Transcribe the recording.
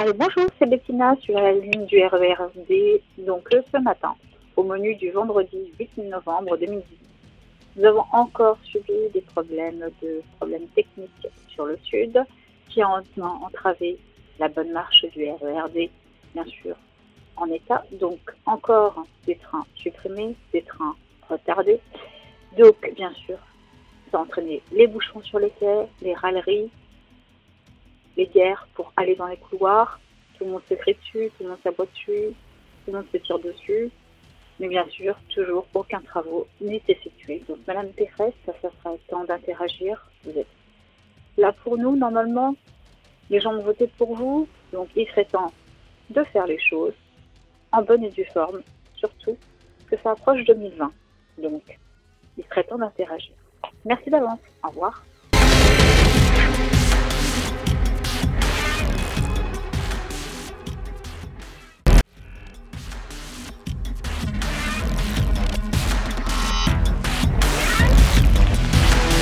Allez, bonjour, c'est Bettina sur la ligne du RERD. Donc, euh, ce matin, au menu du vendredi 8 novembre 2018, nous avons encore subi des problèmes de problèmes techniques sur le sud qui ont entravé la bonne marche du RERD, bien sûr, en état. Donc, encore des trains supprimés, des trains retardés. Donc, bien sûr, ça a entraîné les bouchons sur les quais, les râleries, les guerres pour aller dans les couloirs. Tout le monde se crie dessus, tout le monde s'aboie dessus, tout le monde se tire dessus. Mais bien sûr, toujours aucun travaux n'est effectué. Donc, Madame Pécresse, ça, ça sera le temps d'interagir. Vous êtes là pour nous, normalement. Les gens ont voté pour vous. Donc, il serait temps de faire les choses en bonne et due forme. Surtout que ça approche 2020. Donc, il serait temps d'interagir. Merci d'avance. Au revoir.